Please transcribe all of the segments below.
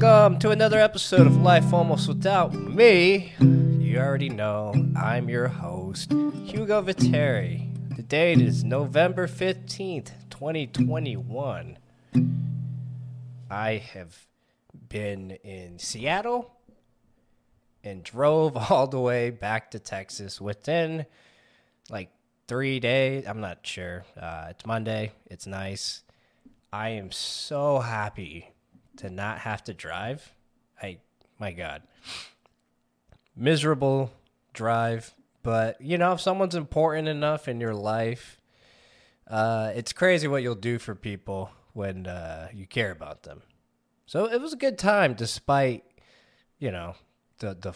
Welcome to another episode of Life Almost Without Me. You already know I'm your host, Hugo Viteri. The date is November 15th, 2021. I have been in Seattle and drove all the way back to Texas within like three days. I'm not sure. Uh, it's Monday. It's nice. I am so happy to not have to drive. I, my God, miserable drive. But you know, if someone's important enough in your life, uh, it's crazy what you'll do for people when uh, you care about them. So it was a good time, despite you know the the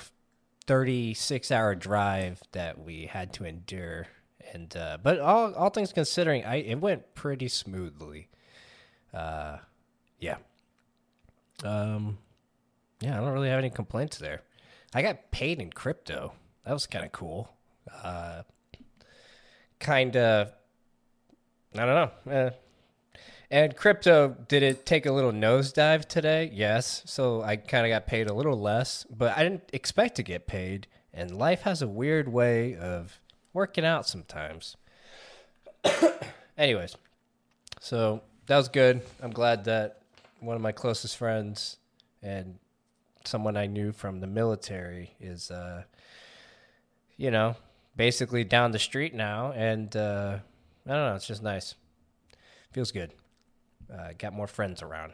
36 hour drive that we had to endure and uh, but all all things considering i it went pretty smoothly uh yeah um yeah i don't really have any complaints there. I got paid in crypto. That was kind of cool. Uh kind of i don't know eh. and crypto did it take a little nosedive today? Yes. So i kind of got paid a little less but i didn't expect to get paid and life has a weird way of working out sometimes. Anyways so that was good. I'm glad that one of my closest friends and someone i knew from the military is uh you know basically down the street now and uh i don't know it's just nice. Feels good. Uh, got more friends around.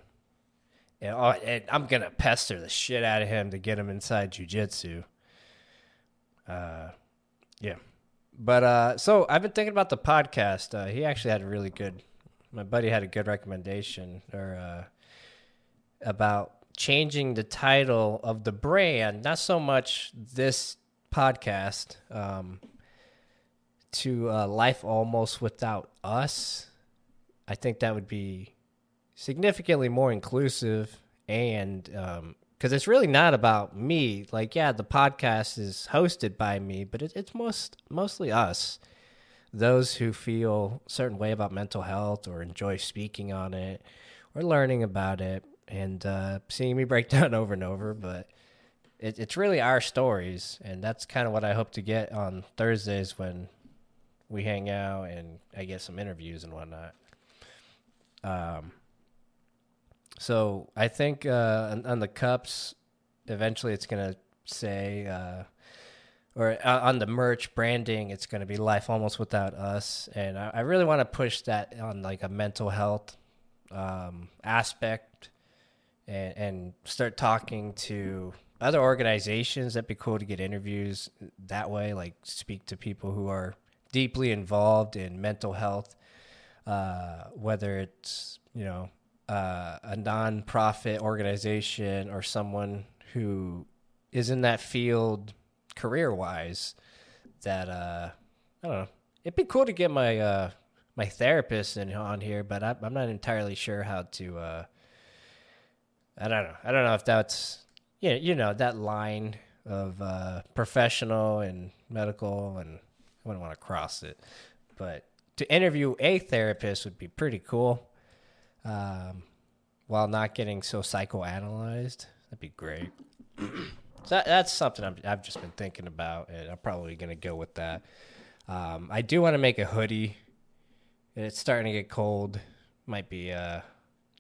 And, oh, and i'm gonna pester the shit out of him to get him inside jujitsu uh yeah. But uh so i've been thinking about the podcast. Uh he actually had a really good my buddy had a good recommendation or uh about changing the title of the brand not so much this podcast um to uh, life almost without us. I think that would be significantly more inclusive and because it's really not about me. Like yeah the podcast is hosted by me but it, it's most mostly us. Those who feel a certain way about mental health or enjoy speaking on it or learning about it and uh, seeing me break down over and over but it, it's really our stories and that's kind of what i hope to get on thursdays when we hang out and i get some interviews and whatnot. Um, so I think uh, on, on the cups, eventually it's gonna say, uh, or uh, on the merch branding, it's gonna be life almost without us, and I, I really want to push that on like a mental health um, aspect, and, and start talking to other organizations. That'd be cool to get interviews that way, like speak to people who are deeply involved in mental health, uh, whether it's you know uh, a non-profit organization or someone who is in that field career-wise that uh, I don't know. It'd be cool to get my uh, my therapist in on here, but I, I'm not entirely sure how to. Uh, I don't know. I don't know if that's yeah, you know that line of uh, professional and medical, and I wouldn't want to cross it, but to interview a therapist would be pretty cool um, while not getting so psychoanalyzed. That'd be great. so that, that's something i have just been thinking about, and I'm probably to go with that. Um, I do want to make a hoodie. And it's starting to get cold. Might be a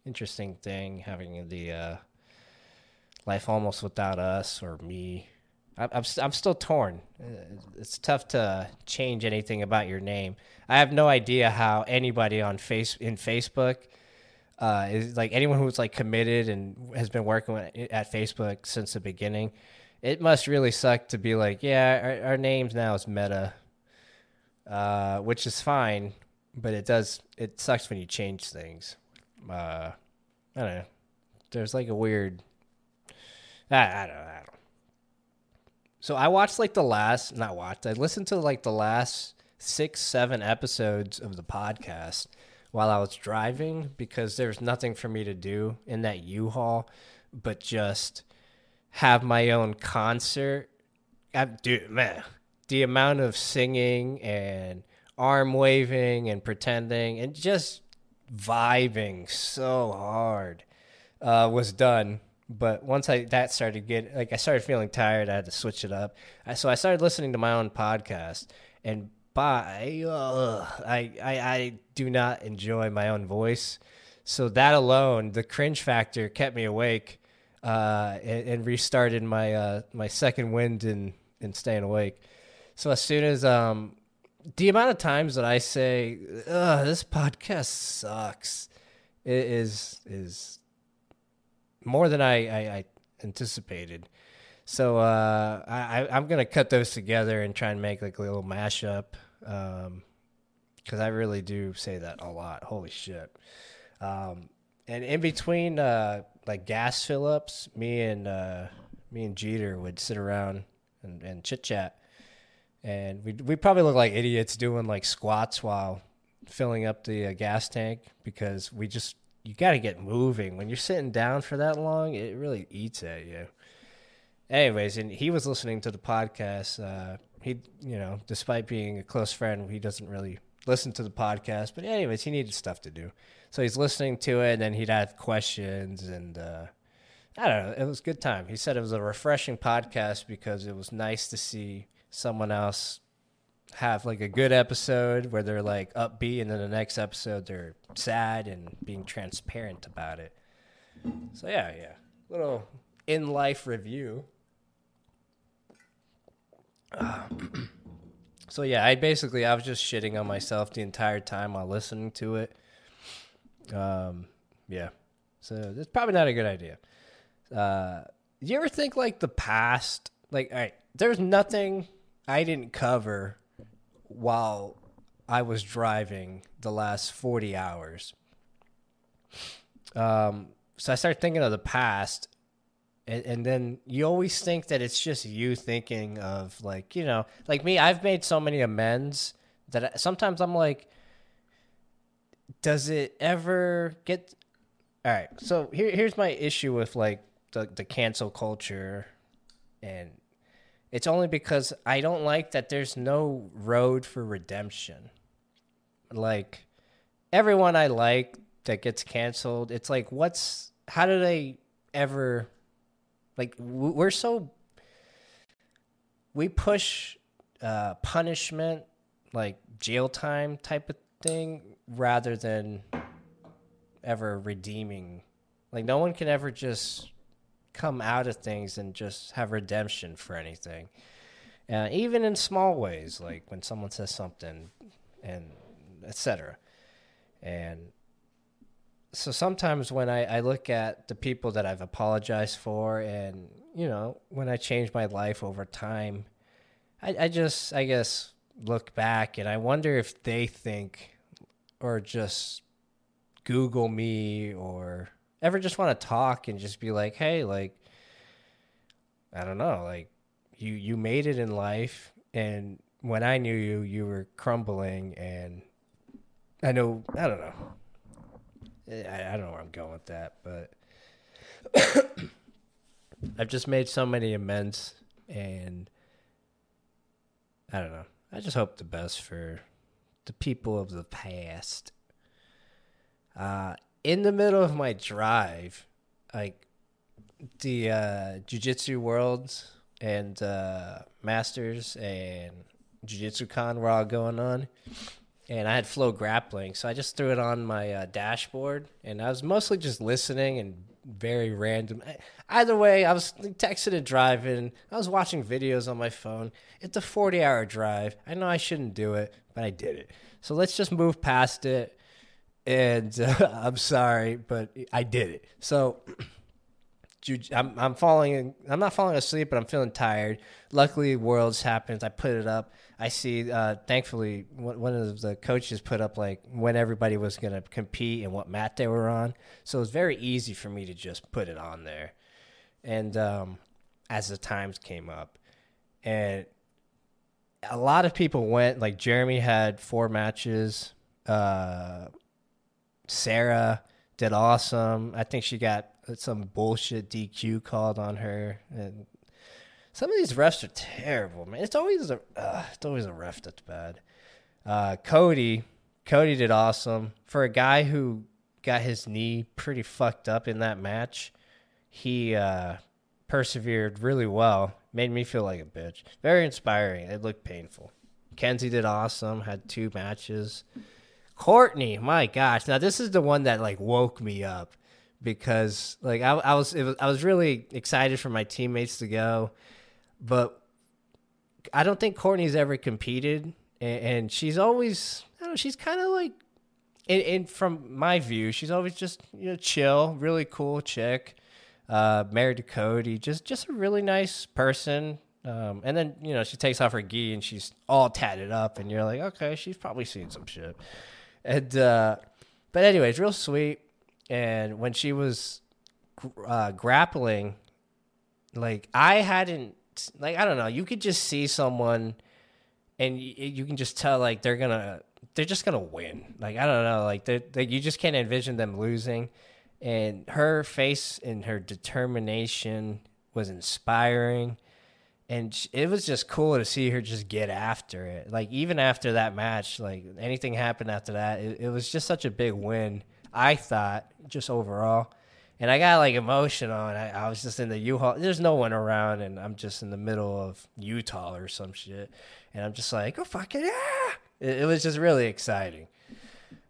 interesting thing having the uh, life almost without us or me. I'm I'm still torn. It's tough to change anything about your name. I have no idea how anybody on face in Facebook uh, is like anyone who's like committed and has been working at Facebook since the beginning. It must really suck to be like, yeah, our, our names now is Meta, uh, which is fine, but it does it sucks when you change things. Uh, I don't know. There's like a weird. I, I don't. I don't. So I watched like the last, not watched. I listened to like the last six, seven episodes of the podcast while I was driving because there's nothing for me to do in that U-Haul but just have my own concert. I, dude, man, the amount of singing and arm waving and pretending and just vibing so hard uh, was done But once I that started get like I started feeling tired, I had to switch it up. I, so I started listening to my own podcast, and by I, I I do not enjoy my own voice. So that alone, the cringe factor kept me awake, uh, and, and restarted my uh, my second wind in in staying awake. So as soon as um the amount of times that I say, "This podcast sucks," is is more than I, I, I anticipated. So uh, I, I'm gonna cut those together and try and make like a little mashup, because um, I really do say that a lot. Holy shit! Um, and in between uh, like gas fill ups, me and uh, me and Jeter would sit around and, and chit chat, and we we probably look like idiots doing like squats while filling up the uh, gas tank because we just you got to get moving when you're sitting down for that long. It really eats at you. Anyways, and he was listening to the podcast. Uh, he, you know, despite being a close friend, he doesn't really listen to the podcast. But anyways, he needed stuff to do, so he's listening to it, and then he'd have questions, and uh, I don't know. It was a good time. He said it was a refreshing podcast because it was nice to see someone else have like a good episode where they're like upbeat, and then the next episode they're sad and being transparent about it. So yeah, yeah, little in life review. so yeah, I basically I was just shitting on myself the entire time while listening to it. Um, yeah, so it's probably not a good idea. Uh, you ever think like the past? Like, all right, there's nothing I didn't cover while I was driving the last 40 hours. Um, so I started thinking of the past, and, and, then you always think that it's just you thinking of, like, you know, like me, I've made so many amends that I, sometimes I'm like, does it ever get. All right, so here, here's my issue with, like, the, the cancel culture and it's only because I don't like that there's no road for redemption. Like everyone I like that gets canceled, it's like what's how do they ever like we're so we push uh, punishment like jail time type of thing rather than ever redeeming like no one can ever just come out of things and just have redemption for anything. Uh, even in small ways, like when someone says something, and etc. And so sometimes when I, I look at the people that I've apologized for, and you know, when I change my life over time, I, I just I guess look back and I wonder if they think or just Google me or ever just want to talk and just be like, hey, like, I don't know, like, you you made it in life, and when I knew you, you were crumbling, and I know, I don't know, I, I don't know where I'm going with that, but I've just made so many amends, and I don't know. I just hope the best for the people of the past. Uh, in the middle of my drive, like the uh, Jiu-Jitsu Worlds and uh, Masters and Jiu-Jitsu Con were all going on. And I had FloGrappling, so I just threw it on my uh, dashboard, and I was mostly just listening and very random. Either way, I was texting and driving. I was watching videos on my phone. It's a 40 hour drive. I know I shouldn't do it, but I did it. So let's just move past it and uh, I'm sorry, but I did it. So I'm I'm falling. I'm not falling asleep, but I'm feeling tired. Luckily, Worlds happens. I put it up. I see. Uh, thankfully, one of the coaches put up like when everybody was going to compete and what mat they were on. So it was very easy for me to just put it on there. And um, as the times came up, and a lot of people went. Like Jeremy had four matches. Uh, Sarah did awesome. I think she got some bullshit DQ called on her, and some of these refs are terrible, man. It's always a uh, it's always a ref that's bad. Uh, Cody, Cody did awesome for a guy who got his knee pretty fucked up in that match. he uh, persevered really well. Made me feel like a bitch. Very inspiring. It looked painful. Kenzie did awesome. Had two matches. Courtney, my gosh! Now this is the one that like woke me up because like I, I was, was I was really excited for my teammates to go, but I don't think Courtney's ever competed, and, and she's always I don't know, she's kind of like, and, and from my view, she's always just you know chill, really cool chick, uh, married to Cody, just just a really nice person. Um, and then you know she takes off her gi and she's all tatted up, and you're like, okay, she's probably seen some shit. And uh, but anyways, real sweet. And when she was uh, grappling, like I hadn't, like I don't know, you could just see someone, and y- you can just tell like they're gonna, they're just gonna win. Like I don't know, like they, they you just can't envision them losing. And her face and her determination was inspiring and it was just cool to see her just get after it. Like even after that match, like anything happened after that, it, it, was just such a big win. I thought just overall, and I got like emotional, and I, I was just in the U-Haul. There's no one around, and I'm just in the middle of Utah or some shit, and I'm just like, oh fucking yeah! It, it was just really exciting.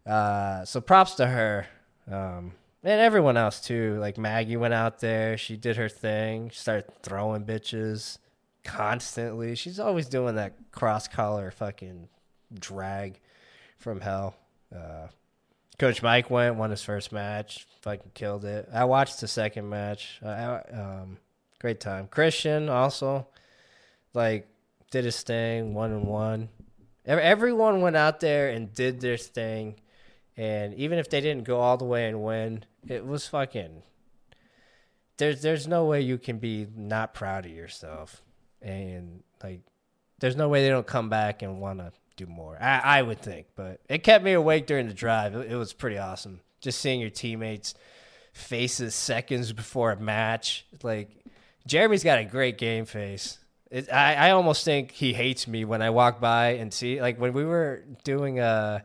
Uh, so props to her. Um, and everyone else too. Like Maggie went out there, she did her thing, she started throwing bitches constantly. She's always doing that cross collar fucking drag from hell. Uh, Coach Mike went, won his first match, fucking killed it. I watched the second match. Um, great time. Christian also, like, did his thing, one and one. Everyone went out there and did their thing, and even if they didn't go all the way and win, it was fucking. There's there's no way you can be not proud of yourself and like there's no way they don't come back and want to do more. I, I would think, but it kept me awake during the drive. It, it, was pretty awesome just seeing your teammates' faces seconds before a match. Like Jeremy's got a great game face. It, I I almost think he hates me when I walk by and see like when we were doing a,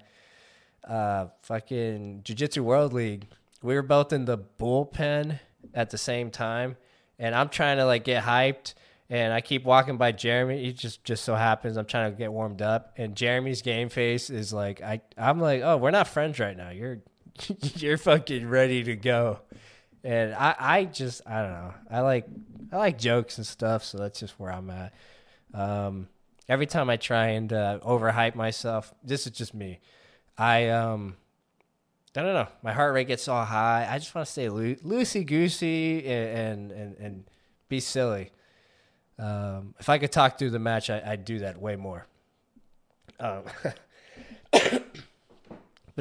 a fucking Jiu Jitsu World League. We were both in the bullpen at the same time, and I'm trying to like get hyped and I keep walking by Jeremy. He just just so happens I'm trying to get warmed up, and Jeremy's game face is like I I'm like, oh, we're not friends right now. You're you're fucking ready to go, and I I just I don't know. I like I like jokes and stuff, so that's just where I'm at. Um, every time I try and uh, overhype myself, this is just me. I um. I don't know. My heart rate gets all high. I just want to stay loo- loosey goosey and, and, and and be silly. Um, if I could talk through the match, I, would do that way more. Um, but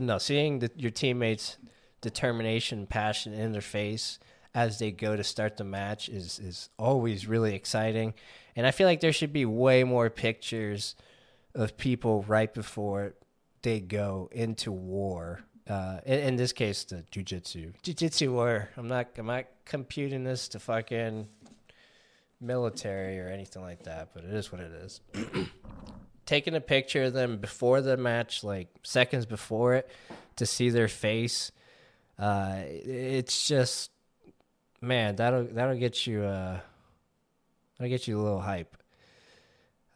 no, seeing the, your teammates' determination, passion in their face as they go to start the match is is always really exciting. And I feel like there should be way more pictures of people right before they go into war. Uh, in, in, this case, the jujitsu, jujitsu war. I'm not, I'm not computing this to fucking military or anything like that, but it is what it is. Taking a picture of them before the match, like seconds before it, to see their face, uh, it's just man, that'll that'll get you uh, that'll get you a little hype.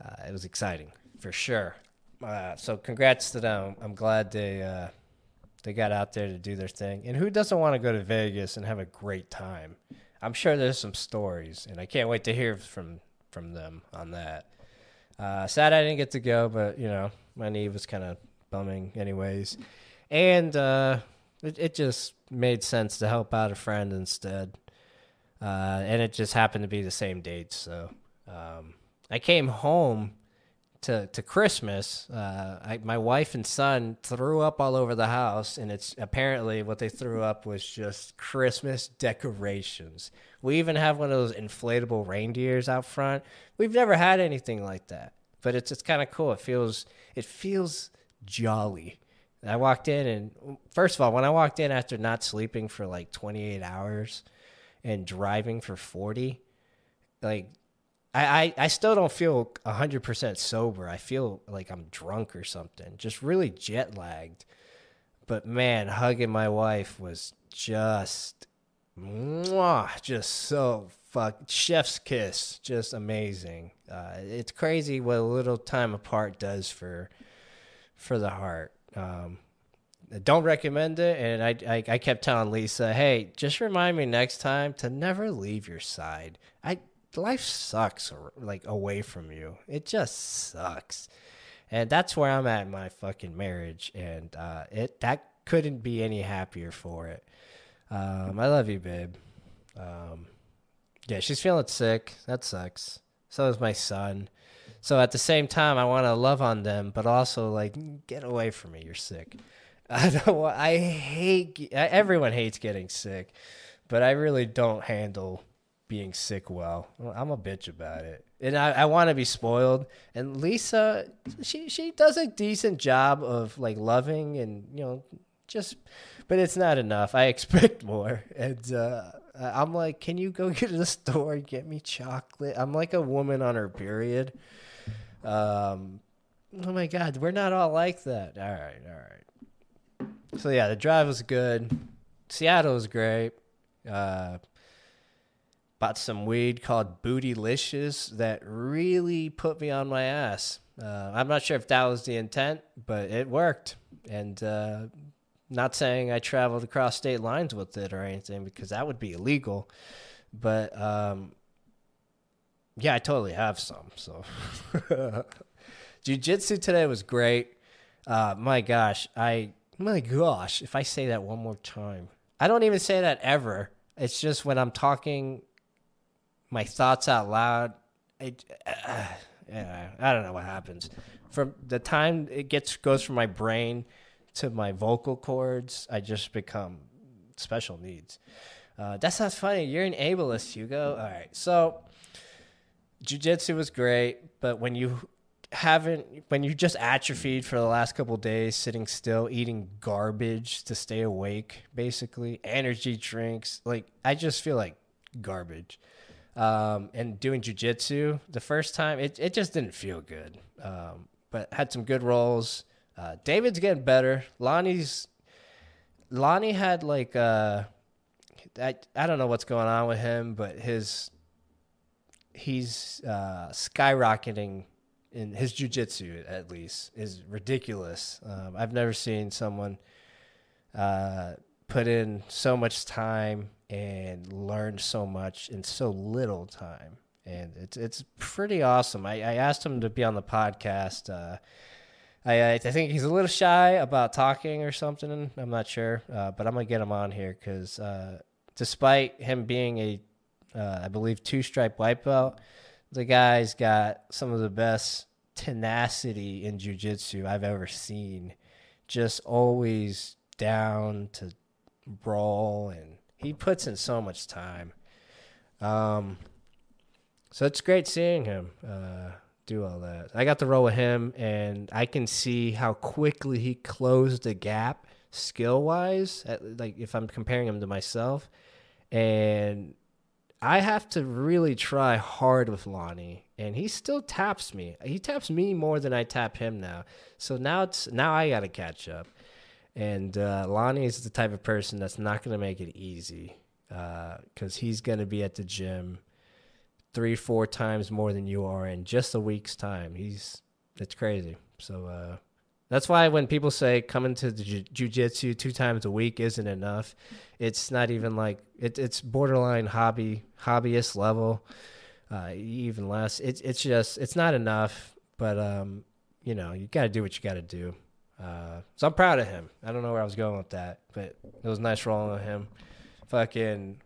Uh, it was exciting for sure. Uh, so congrats to them. I'm glad they uh, they got out there to do their thing. And who doesn't want to go to Vegas and have a great time? I'm sure there's some stories, and I can't wait to hear from from them on that. Uh, sad I didn't get to go, but you know my knee was kind of bumming anyways, and uh, it, it just made sense to help out a friend instead, uh, and it just happened to be the same date. So um, I came home to to Christmas, uh, I, my wife and son threw up all over the house, and it's apparently what they threw up was just Christmas decorations. We even have one of those inflatable reindeers out front. We've never had anything like that, but it's it's kind of cool. It feels it feels jolly. I walked in, and first of all, when I walked in after not sleeping for like 28 hours and driving for 40, like I, I, I still don't feel 100% sober. I feel like I'm drunk or something, just really jet lagged. But man, hugging my wife was just mwah, just so fuck chef's kiss, just amazing. Uh, it's crazy what a little time apart does for for the heart. Um, don't recommend it, and I, I I kept telling Lisa, hey, just remind me next time to never leave your side. I life sucks like away from you. It just sucks. And that's where I'm at in my fucking marriage and uh, it that couldn't be any happier for it. Um, I love you, babe. Um, yeah, she's feeling sick. That sucks. So is my son. So at the same time, I want to love on them, but also like get away from me. You're sick. I don't. I hate. Everyone hates getting sick, but I really don't handle being sick well. I'm a bitch about it. And I, I want to be spoiled. And Lisa, she she does a decent job of like loving and you know just, but it's not enough. I expect more. And uh, I'm like, can you go get to the store and get me chocolate? I'm like a woman on her period. Um, oh my god, we're not all like that. All right, all right. So yeah, the drive was good. Seattle was great. Uh, bought some weed called Bootylicious that really put me on my ass. Uh, I'm not sure if that was the intent, but it worked. And uh, not saying I traveled across state lines with it or anything because that would be illegal. But um, yeah, I totally have some. So jiu-jitsu today was great. Uh, my gosh, I my gosh, if I say that one more time. I don't even say that ever. It's just when I'm talking my thoughts out loud. It, uh, yeah, I don't know what happens. From the time it gets goes from my brain to my vocal cords, I just become special needs. Uh, that sounds funny. You're an ableist, Hugo. All right. So, jujitsu was great, but when you haven't, when you just atrophied for the last couple days, sitting still, eating garbage to stay awake, basically, energy drinks, like, I just feel like garbage um, and doing jujitsu the first time, it, it just didn't feel good. Um, but had some good rolls. Uh, David's getting better. Lonnie's Lonnie had like uh, I I don't know what's going on with him, but his he's uh, skyrocketing in his jujitsu at least is ridiculous. Um, I've never seen someone uh, put in so much time and learned so much in so little time. And it's it's pretty awesome. I, I asked him to be on the podcast. Uh, I I think he's a little shy about talking or something. I'm not sure, uh, but I'm gonna get him on here because uh, despite him being a uh, I believe two stripe white belt, the guy's got some of the best tenacity in jujitsu I've ever seen. Just always down to brawl and he puts in so much time. Um, so it's great seeing him uh, do all that. I got to roll with him, and I can see how quickly he closed the gap skill wise. Like if I'm comparing him to myself, and I have to really try hard with Lonnie, and he still taps me. He taps me more than I tap him now. So now it's now I got to catch up. And uh, Lonnie is the type of person that's not going to make it easy because uh, he's going to be at the gym three, four times more than you are in just a week's time. He's it's crazy. So uh, that's why when people say coming to the jiu- jujitsu two times a week isn't enough, it's not even like it, it's borderline hobby hobbyist level, uh, even less. It's it's just it's not enough. But um, you know you got to do what you got to do. Uh, so I'm proud of him. I don't know where I was going with that, but it was nice rolling with him. Fucking.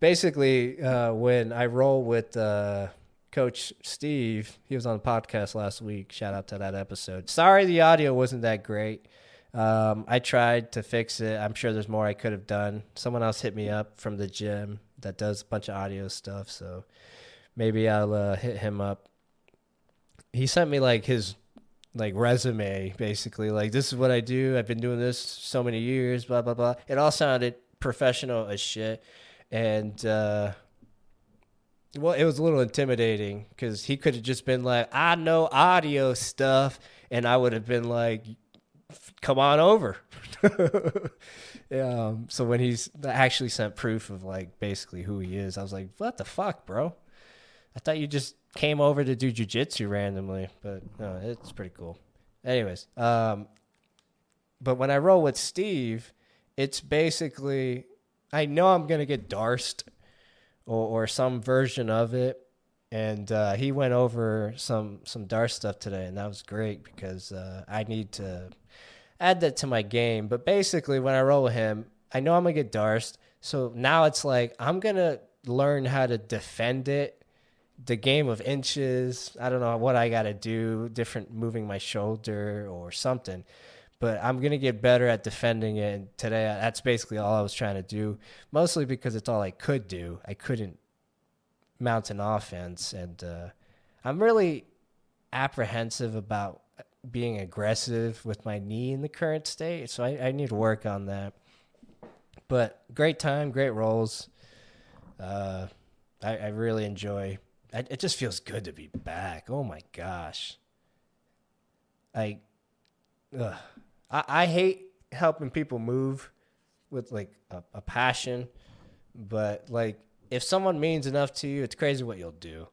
Basically, uh, when I roll with uh, Coach Steve, he was on the podcast last week. Shout out to that episode. Sorry the audio wasn't that great. Um, I tried to fix it. I'm sure there's more I could have done. Someone else hit me up from the gym that does a bunch of audio stuff, so maybe I'll uh, hit him up. He sent me like his like resume basically. Like this is what i do. I've been doing this so many years blah blah blah. It all sounded professional as shit. And uh well it was a little intimidating because he could have just been like i know audio stuff. And i would have been like come on over. um, so when he's actually sent proof of like basically who he is, I was like, what the fuck, bro? I thought you just came over to do jujitsu randomly, but no, it's pretty cool. Anyways, um, but when I roll with Steve, it's basically I know I'm gonna get D'Arce or, or some version of it, and uh, he went over some some D'Arce stuff today, and that was great because uh, I need to add that to my game. But basically, when I roll with him, I know I'm gonna get D'Arce, so now it's like I'm gonna learn how to defend it the game of inches. I don't know what I got to do, different moving my shoulder or something. But I'm going to get better at defending it. And today, that's basically all I was trying to do, mostly because it's all I could do. I couldn't mount an offense. And uh, I'm really apprehensive about being aggressive with my knee in the current state. So I, I need to work on that. But great time, great rolls. Uh, I, I really enjoy it just feels good to be back. Oh my gosh. I, ugh. I, I hate helping people move with like a, a passion, but like if someone means enough to you, it's crazy what you'll do.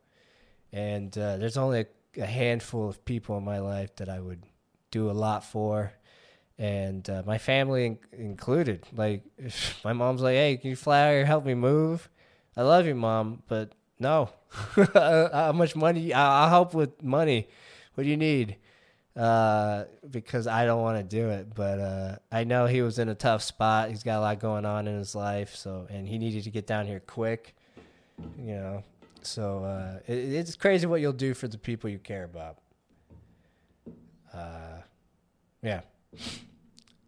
And uh, there's only a, a, handful of people in my life that I would do a lot for, and uh, my family in- included. Like, my mom's like, "Hey, can you fly or help me move?" I love you, mom, but no. How much money? I'll help with money. What do you need? Uh, because I don't want to do it, but uh, I know he was in a tough spot. He's got a lot going on in his life, so and he needed to get down here quick. You know, so uh, it, it's crazy what you'll do for the people you care about. Uh, yeah.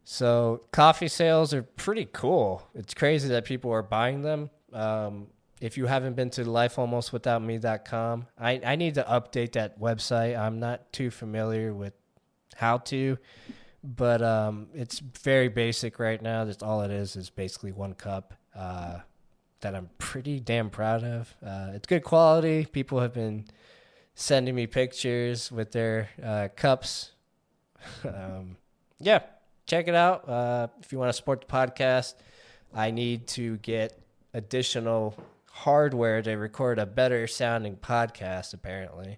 So coffee sales are pretty cool. It's crazy that people are buying them. Um, if you haven't been to lifealmostwithoutme.com, I, I need to update that website. I'm not too familiar with how to, but um, it's very basic right now. That's all it is, is basically one cup uh, that I'm pretty damn proud of. Uh, it's good quality. People have been sending me pictures with their uh, cups. um, yeah, check it out. Uh, if you want to support the podcast, I need to get additional hardware to record a better sounding podcast, apparently.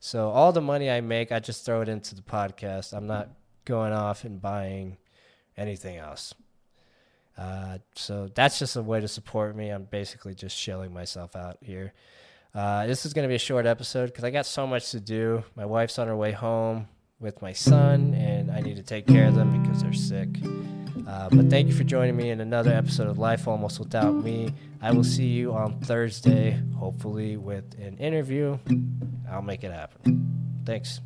So all the money I make, I just throw it into the podcast. I'm not going off and buying anything else. Uh, so that's just a way to support me. I'm basically just shilling myself out here. Uh, this is going to be a short episode because I got so much to do. My wife's on her way home with my son, and I need to take care of them because they're sick. Uh, but thank you for joining me in another episode of Life Almost Without Me. I will see you on Thursday, hopefully with an interview. I'll make it happen. Thanks.